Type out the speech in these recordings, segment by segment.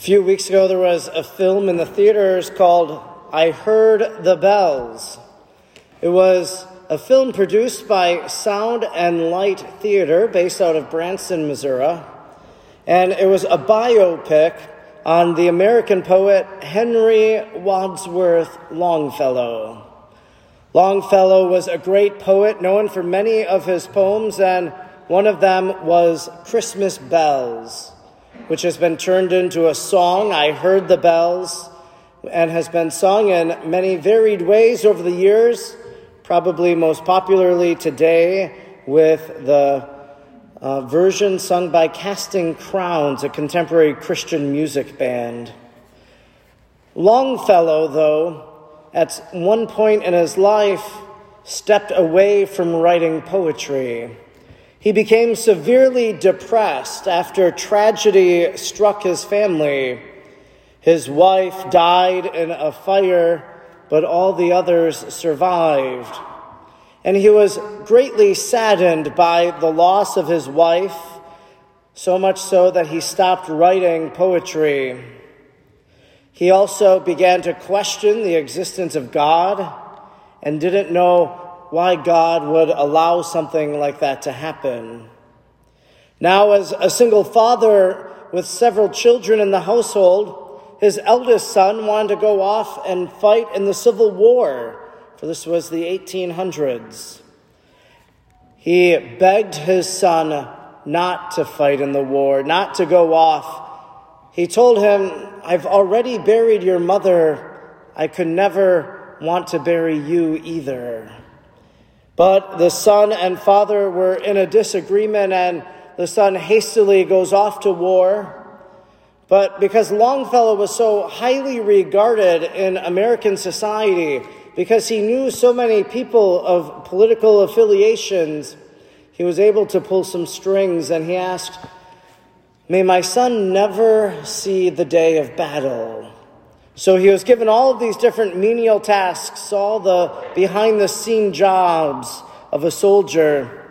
A few weeks ago, there was a film in the theaters called I Heard the Bells. It was a film produced by Sound and Light Theater based out of Branson, Missouri. And it was a biopic on the American poet Henry Wadsworth Longfellow. Longfellow was a great poet known for many of his poems, and one of them was Christmas Bells which has been turned into a song, I Heard the Bells, and has been sung in many varied ways over the years, probably most popularly today with the uh, version sung by Casting Crowns, a contemporary Christian music band. Longfellow, though, at one point in his life, stepped away from writing poetry. He became severely depressed after tragedy struck his family. His wife died in a fire, but all the others survived. And he was greatly saddened by the loss of his wife, so much so that he stopped writing poetry. He also began to question the existence of God and didn't know why God would allow something like that to happen. Now, as a single father with several children in the household, his eldest son wanted to go off and fight in the Civil War, for this was the 1800s. He begged his son not to fight in the war, not to go off. He told him, I've already buried your mother. I could never want to bury you either. But the son and father were in a disagreement, and the son hastily goes off to war. But because Longfellow was so highly regarded in American society, because he knew so many people of political affiliations, he was able to pull some strings and he asked, May my son never see the day of battle. So he was given all of these different menial tasks, all the behind the scene jobs of a soldier.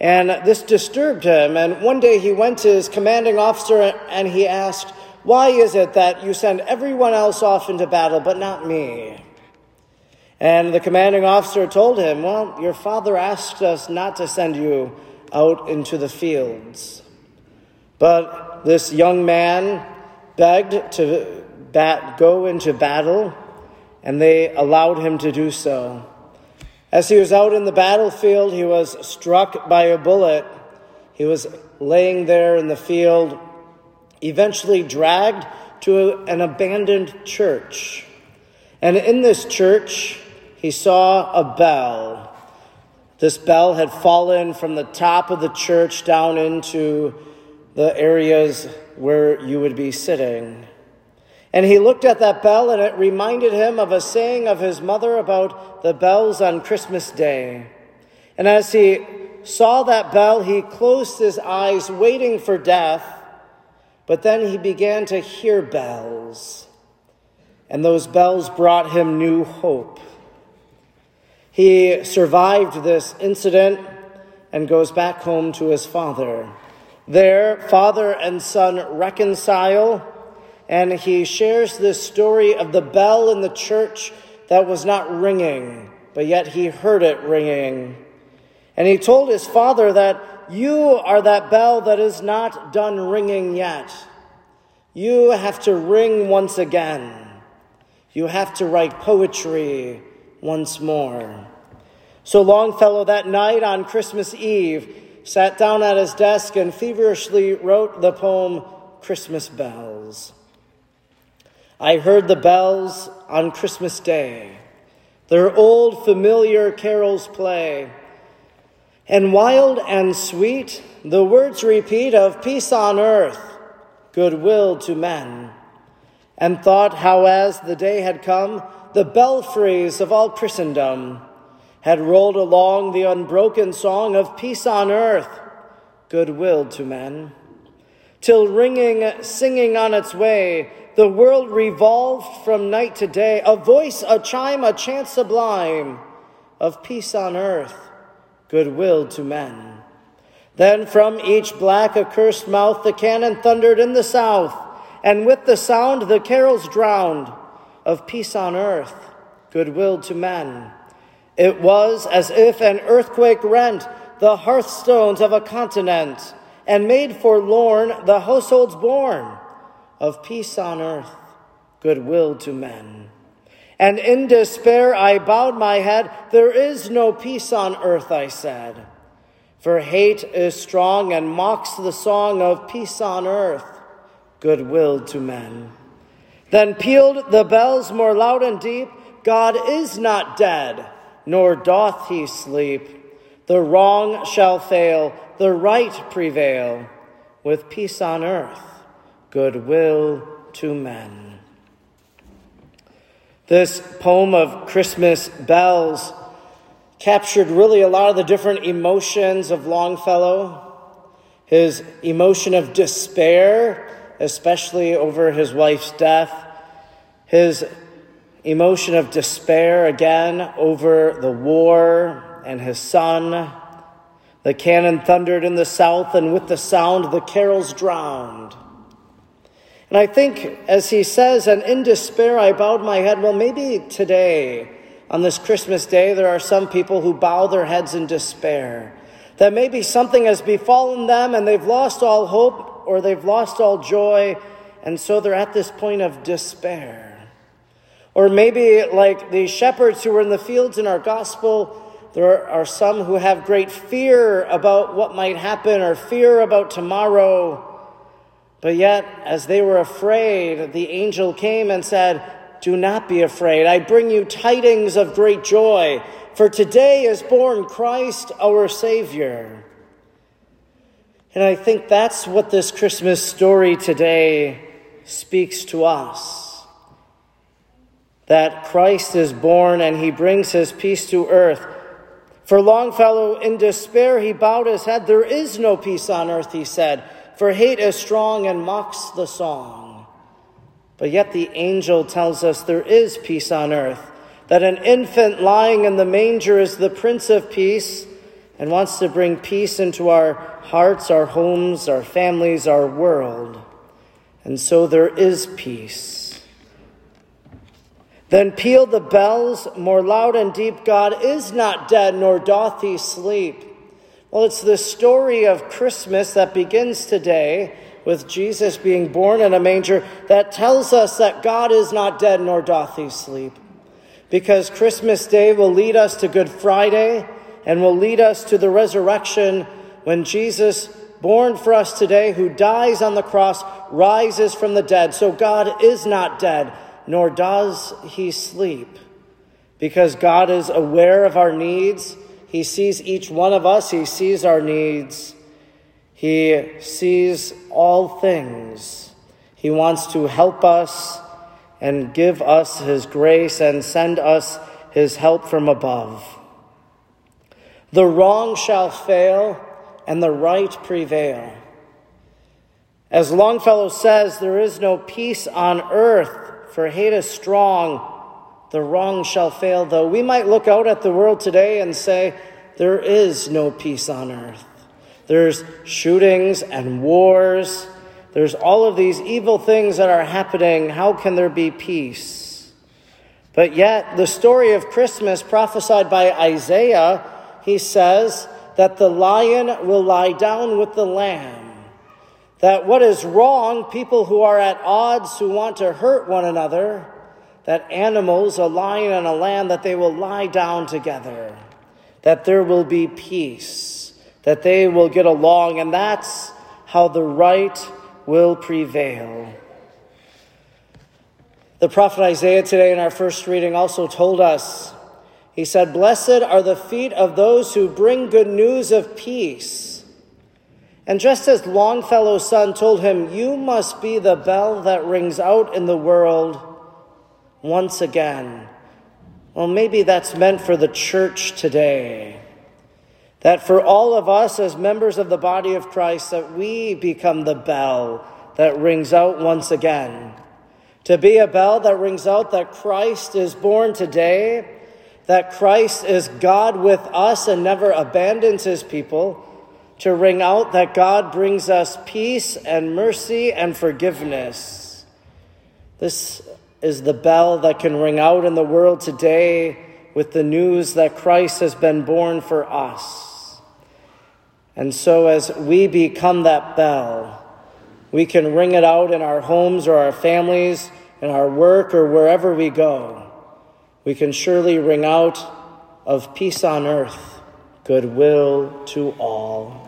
And this disturbed him. And one day he went to his commanding officer and he asked, Why is it that you send everyone else off into battle, but not me? And the commanding officer told him, Well, your father asked us not to send you out into the fields. But this young man begged to bat, go into battle, and they allowed him to do so. As he was out in the battlefield, he was struck by a bullet. He was laying there in the field, eventually dragged to an abandoned church. And in this church, he saw a bell. This bell had fallen from the top of the church down into the areas where you would be sitting. And he looked at that bell, and it reminded him of a saying of his mother about the bells on Christmas Day. And as he saw that bell, he closed his eyes, waiting for death. But then he began to hear bells, and those bells brought him new hope. He survived this incident and goes back home to his father. There, father and son reconcile and he shares this story of the bell in the church that was not ringing, but yet he heard it ringing. And he told his father that you are that bell that is not done ringing yet. You have to ring once again. You have to write poetry once more. So Longfellow that night on Christmas Eve sat down at his desk and feverishly wrote the poem Christmas Bells. I heard the bells on Christmas Day, their old familiar carols play. And wild and sweet, the words repeat of peace on earth, goodwill to men. And thought how, as the day had come, the belfries of all Christendom had rolled along the unbroken song of peace on earth, goodwill to men, till ringing, singing on its way, the world revolved from night to day, a voice, a chime, a chant sublime of peace on earth, goodwill to men. Then from each black accursed mouth the cannon thundered in the south, and with the sound the carols drowned of peace on earth, goodwill to men. It was as if an earthquake rent the hearthstones of a continent and made forlorn the households born of peace on earth, goodwill to men. And in despair I bowed my head. There is no peace on earth, I said. For hate is strong and mocks the song of peace on earth, goodwill to men. Then pealed the bells more loud and deep God is not dead, nor doth he sleep. The wrong shall fail, the right prevail, with peace on earth, goodwill to men. This poem of Christmas bells captured really a lot of the different emotions of Longfellow. His emotion of despair, especially over his wife's death, his emotion of despair again over the war and his son. The cannon thundered in the south, and with the sound the carols drowned. And I think, as he says, and in despair I bowed my head, well, maybe today, on this Christmas day, there are some people who bow their heads in despair. That maybe something has befallen them and they've lost all hope or they've lost all joy, and so they're at this point of despair. Or maybe, like the shepherds who were in the fields in our gospel, there are some who have great fear about what might happen or fear about tomorrow. But yet, as they were afraid, the angel came and said, Do not be afraid. I bring you tidings of great joy, for today is born Christ our Savior. And I think that's what this Christmas story today speaks to us that Christ is born and he brings his peace to earth. For Longfellow, in despair, he bowed his head. There is no peace on earth, he said, for hate is strong and mocks the song. But yet the angel tells us there is peace on earth, that an infant lying in the manger is the Prince of Peace and wants to bring peace into our hearts, our homes, our families, our world. And so there is peace. Then peal the bells more loud and deep. God is not dead, nor doth he sleep. Well, it's the story of Christmas that begins today with Jesus being born in a manger that tells us that God is not dead, nor doth he sleep. Because Christmas Day will lead us to Good Friday and will lead us to the resurrection when Jesus, born for us today, who dies on the cross, rises from the dead. So God is not dead nor does he sleep. Because God is aware of our needs, he sees each one of us, he sees our needs, he sees all things. He wants to help us and give us his grace and send us his help from above. The wrong shall fail and the right prevail. As Longfellow says, there is no peace on earth for hate is strong, the wrong shall fail. Though we might look out at the world today and say, there is no peace on earth. There's shootings and wars. There's all of these evil things that are happening. How can there be peace? But yet, the story of Christmas prophesied by Isaiah, he says that the lion will lie down with the lamb that what is wrong, people who are at odds, who want to hurt one another, that animals, a lion and a lamb, that they will lie down together, that there will be peace, that they will get along, and that's how the right will prevail. The prophet Isaiah today in our first reading also told us, he said, Blessed are the feet of those who bring good news of peace and just as Longfellow's son told him, You must be the bell that rings out in the world once again. Well, maybe that's meant for the church today. That for all of us as members of the body of Christ, that we become the bell that rings out once again. To be a bell that rings out that Christ is born today, that Christ is God with us and never abandons his people to ring out that God brings us peace and mercy and forgiveness. This is the bell that can ring out in the world today with the news that Christ has been born for us. And so, as we become that bell, we can ring it out in our homes or our families, in our work or wherever we go. We can surely ring out of peace on earth, goodwill to all.